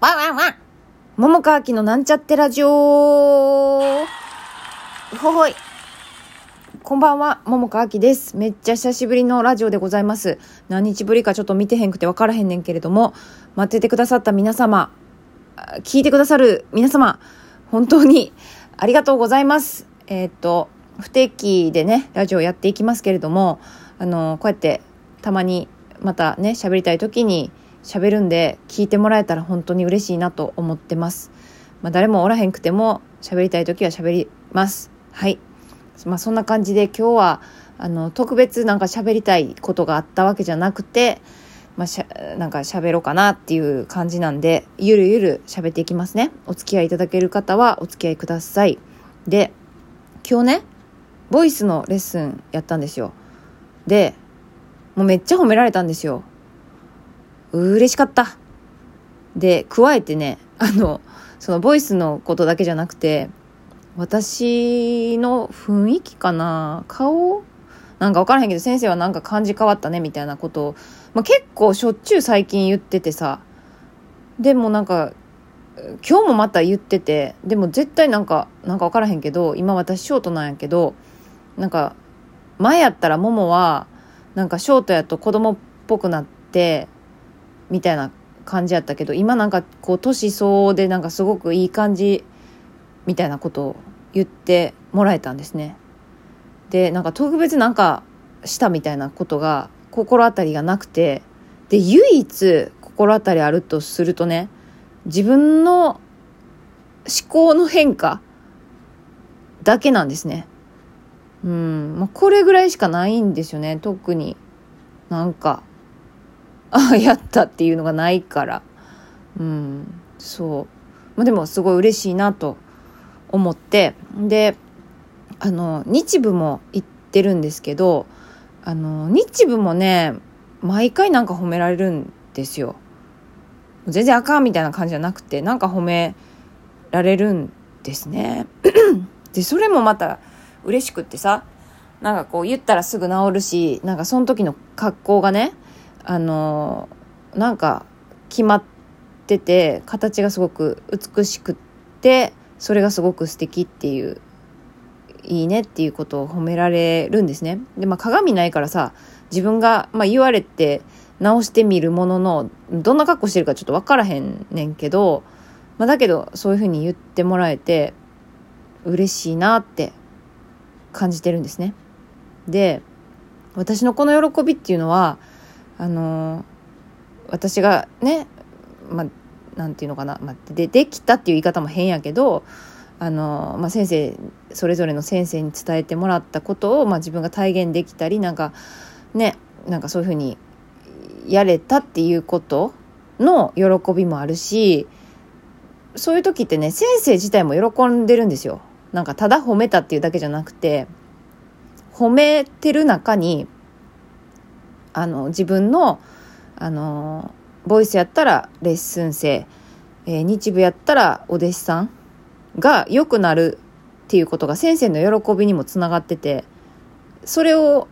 ワンワンワン桃川きのなんちゃってラジオほほい。こんばんは、桃川きです。めっちゃ久しぶりのラジオでございます。何日ぶりかちょっと見てへんくて分からへんねんけれども、待っててくださった皆様、聞いてくださる皆様、本当にありがとうございます。えーっと、不定期でね、ラジオやっていきますけれども、あの、こうやってたまにまたね、喋りたい時に喋るんで、聞いてもらえたら本当に嬉しいなと思ってます。まあ、誰もおらへんくても、喋りたい時は喋ります。はい。まあ、そんな感じで今日は、あの、特別なんか喋りたいことがあったわけじゃなくて、まあ、しゃ、なんか喋ろうかなっていう感じなんで、ゆるゆる喋っていきますね。お付き合いいただける方はお付き合いください。で、今日ね、ボイスのレッスンやったんですよ。で、もうめっちゃ褒められたんですよ。嬉しかった。で、加えてね、あの、そのボイスのことだけじゃなくて、私の雰囲気かな顔なんか分からへんけど先生はなんか感じ変わったねみたいなことを、まあ、結構しょっちゅう最近言っててさでもなんか今日もまた言っててでも絶対なんかなんか分からへんけど今私ショートなんやけどなんか前やったらももはなんかショートやと子供っぽくなってみたいな感じやったけど今なんかこう年相応でなんかすごくいい感じみたいなことを言ってもらえたんですね。でなんか特別なんかしたみたいなことが心当たりがなくてで唯一心当たりあるとするとね自分の思考の変化だけなんですね。うん、まあ、これぐらいしかないんですよね特になんかあ あやったっていうのがないから。うん。そう、まあ、でもすごい嬉しいなと思って。であの日舞も行ってるんですけどあの日舞もね毎回なんか褒められるんですよ。全然あかんみたいな感じじゃなくてなんか褒められるんですね。でそれもまた嬉しくってさなんかこう言ったらすぐ治るしなんかその時の格好がねあのなんか決まってて形がすごく美しくってそれがすごく素敵っていういいねっていうことを褒められるんですね。でまあ鏡ないからさ自分が、まあ、言われて直してみるもののどんな格好してるかちょっと分からへんねんけど、まあ、だけどそういうふうに言ってもらえて嬉しいなって感じてるんですね。で私のこの喜びっていうのはあの私がねまあなんていうのかな、まあ、でできたっていう言い方も変やけどあの、まあ、先生それぞれの先生に伝えてもらったことを、まあ、自分が体現できたりなんかねなんかそういうふうにやれたっていうことの喜びもあるしそういう時ってね先生自体も喜んでるんですよ。なんかただ褒めたっていうだけじゃなくて褒めてる中にあの自分のあのボイスやったらレッスン生、えー、日舞やったらお弟子さんが良くなるっていうことが先生の喜びにもつながっててそれを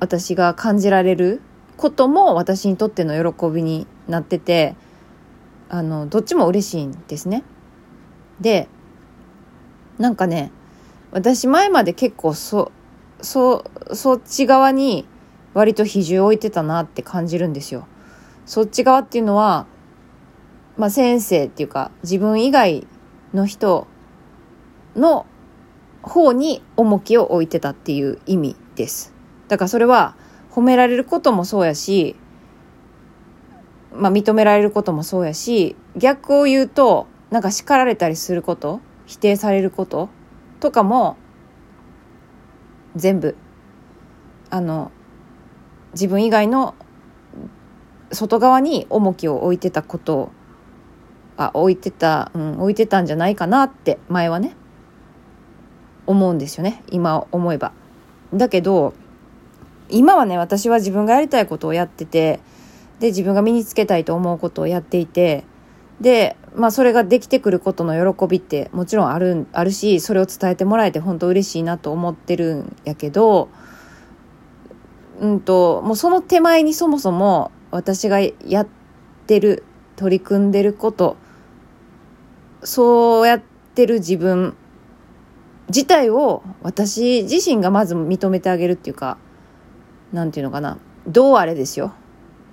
私が感じられることも私にとっての喜びになっててあのどっちも嬉しいんですね。でなんかね私前まで結構そそそっち側に割と比重を置いてたなって感じるんですよ。そっち側っていうのは、まあ、先生っていうか自分以外の人の方に重きを置いてたっていう意味です。だからそれは褒められることもそうやし、まあ、認められることもそうやし逆を言うとなんか叱られたりすること否定されることとかも全部あの自分以外の外側に重きを置いてたことをあ置いてた、うん、置いてたんじゃないかなって前はね思うんですよね今思えば。だけど今はね私は自分がやりたいことをやっててで自分が身につけたいと思うことをやっていてでまあそれができてくることの喜びってもちろんあるあるしそれを伝えてもらえて本当嬉しいなと思ってるんやけどうんともうその手前にそもそも私がやってる取り組んでることそうやってる自分自体を私自身がまず認めてあげるっていうかなんていうのかな。どうあれですよ。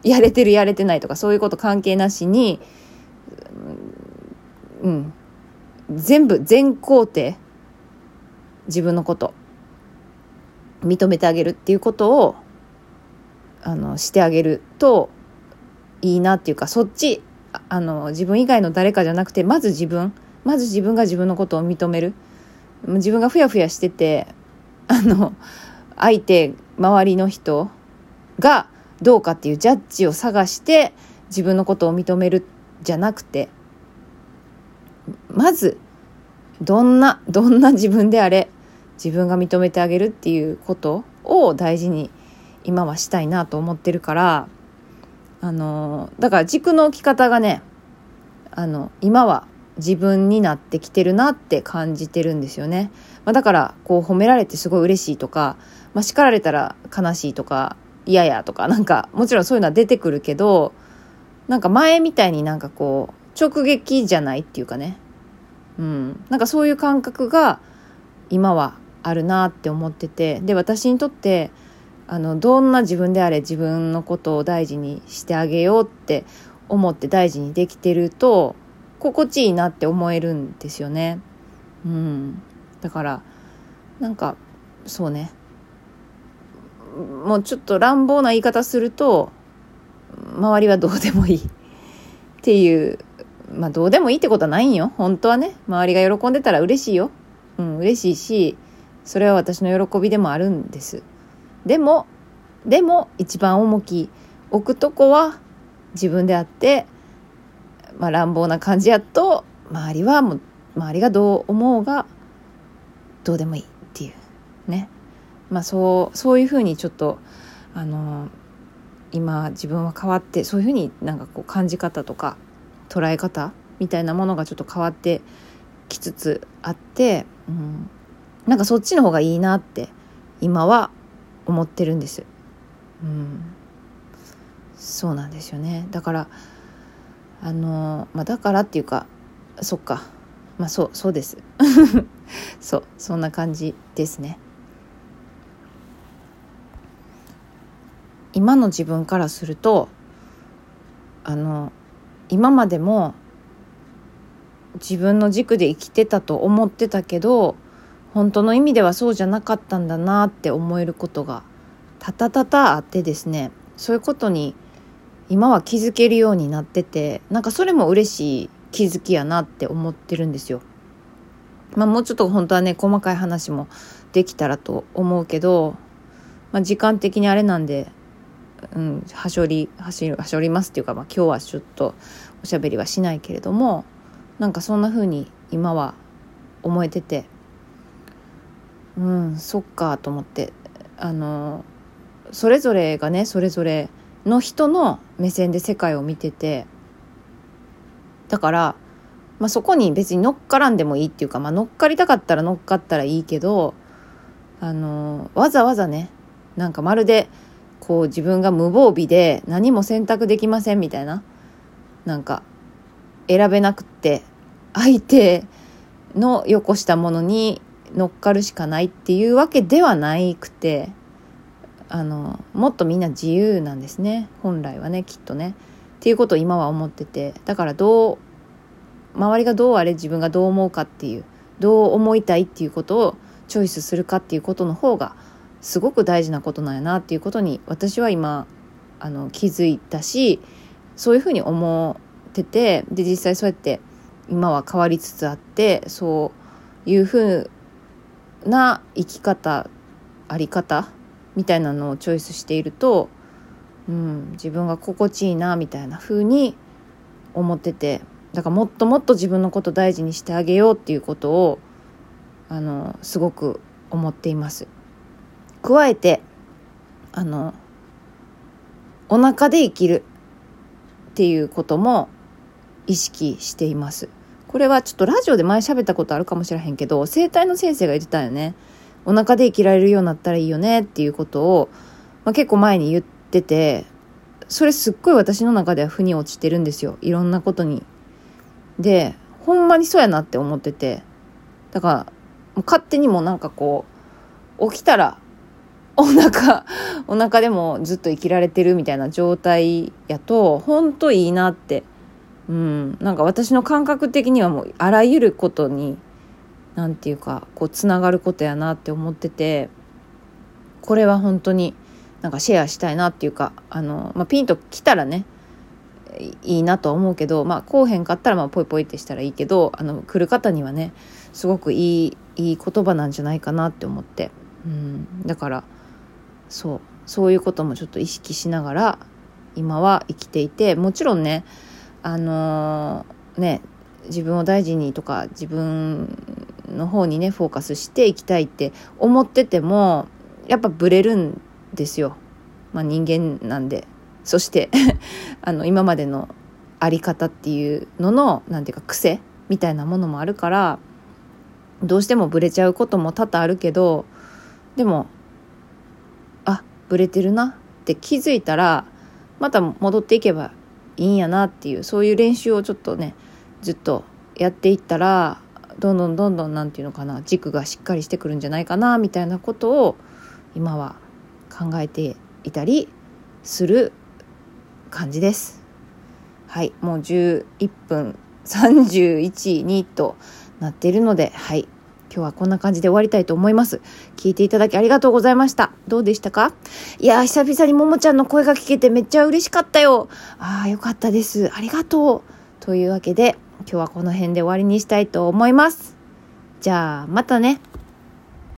やれてるやれてないとかそういうこと関係なしにうん全部全工程自分のこと認めてあげるっていうことをあのしてあげるといいなっていうかそっちあの自分以外の誰かじゃなくてまず自分。まず自分が自分のことを認める。自分がふやふやしててあの相手周りの人がどうかっていうジャッジを探して自分のことを認めるじゃなくてまずどんなどんな自分であれ自分が認めてあげるっていうことを大事に今はしたいなと思ってるからあのだから軸の置き方がねあの今は自分になってきてるなって感じてるんですよね、まあ、だからこう褒められてすごい嬉しいとか、まあ、叱られたら悲しいとか嫌やとかなんかもちろんそういうのは出てくるけどなんか前みたいになんかこう直撃じゃないっていうかね。うん。なんかそういう感覚が今はあるなって思っててで私にとってあのどんな自分であれ自分のことを大事にしてあげようって思って大事にできてると心地いいなって思えるんですよね。うん、だからなんかそうね。もうちょっと乱暴な言い方すると周りはどうでもいい。っていうまあどうでもいいってことはないんよ。本当はね。周りが喜んでたら嬉しいよ。うん嬉しいしそれは私の喜びでもあるんです。でもでも一番重き置くとこは自分であって、まあ、乱暴な感じやと周りはもう周りがどう思うがどうでもいいっていう。ね。まあそうそういうふうにちょっとあの今自分は変わってそういうふうになんかこう感じ方とか捉え方みたいなものがちょっと変わってきつつあって、うん、なんかそっちの方がいいなって今は思ってるんです。うん、そうなんですよねだからあのまあだからっていうかそっかまあそうそうです そうそんな感じですね。今の自分からするとあの今までも自分の軸で生きてたと思ってたけど本当の意味ではそうじゃなかったんだなって思えることがたたたたあってですねそういうことに今は気づけるようになっててなんかそれも嬉しい気づきやなって思ってるんですよ。まあもうちょっと本当はね細かい話もできたらと思うけど、まあ、時間的にあれなんでうん、はしょりはしはしょりますっていうか、まあ、今日はちょっとおしゃべりはしないけれどもなんかそんな風に今は思えててうん。そっかと思って。あのそれぞれがねそれぞれの人の目線で世界を見てて。だから、まあ、そこに別に乗っからんでもいいっていうか、まあ、乗っかりたかったら乗っかったらいいけどあのわざわざねなんかまるでこう自分が無防備で何も選択できませんみたいななんか選べなくって相手のよこしたものに乗っかるしかないっていうわけではないくてあのもっとみんな自由なんですね。本来はねきっとね。っていうことを今は思ってて。だからどう周りがどうあれ自分がどう思うかっていうどう思いたいっていうことをチョイスするかっていうことの方がすごく大事なことなんやなっていうことに私は今あの気づいたしそういうふうに思っててで実際そうやって今は変わりつつあってそういうふうな生き方あり方みたいなのをチョイスしていると、うん、自分が心地いいなみたいな風に思っててだからもっともっと自分のこと大事にしてあげようっていうことをあのすごく思っています。加えてあのお腹で生きるっていうことも意識していますこれはちょっとラジオで前喋ったことあるかもしれへんけど整体の先生が言ってたよね。お腹で生きられるようになったらいいよねっていうことを、まあ、結構前に言っててそれすっごい私の中では腑に落ちてるんですよ。いろんなことに。でほんまにそうやなって思ってて。だからもう勝手にもなんかこう起きたらお腹お腹でもずっと生きられてるみたいな状態やとほんといいなってうん。なんか私の感覚的にはもうあらゆることに何て言うかこうつながることやなって思っててこれは本当になんかシェアしたいなっていうかあの、まあ、ピンときたらねいいなとは思うけどまあこうへんかったらまあポイポイってしたらいいけどあの来る方にはねすごくいいいい言葉なんじゃないかなって思って、うん、だからそう。そういうこともちょっと意識しながら今は生きていてもちろんねあのー、ね自分を大事にとか自分の方にねフォーカスしていきたいって思っててもやっぱブレるんですよ、まあ、人間なんで。そして あの今までのあり方っていうのの何て言うか癖みたいなものもあるからどうしてもブレちゃうことも多々あるけどでもあブレてるなって気づいたらまた戻っていけばいいんやなっていうそういう練習をちょっとねずっとやっていったらどんどんどんどん何て言うのかな軸がしっかりしてくるんじゃないかなみたいなことを今は考えていたりする感じです。はい、もう11分31、2となっているので、はい、今日はこんな感じで終わりたいと思います。聞いていただきありがとうございました。どうでしたか？いや、久々にももちゃんの声が聞けてめっちゃ嬉しかったよ。ああ、よかったです。ありがとう。というわけで、今日はこの辺で終わりにしたいと思います。じゃあ、またね。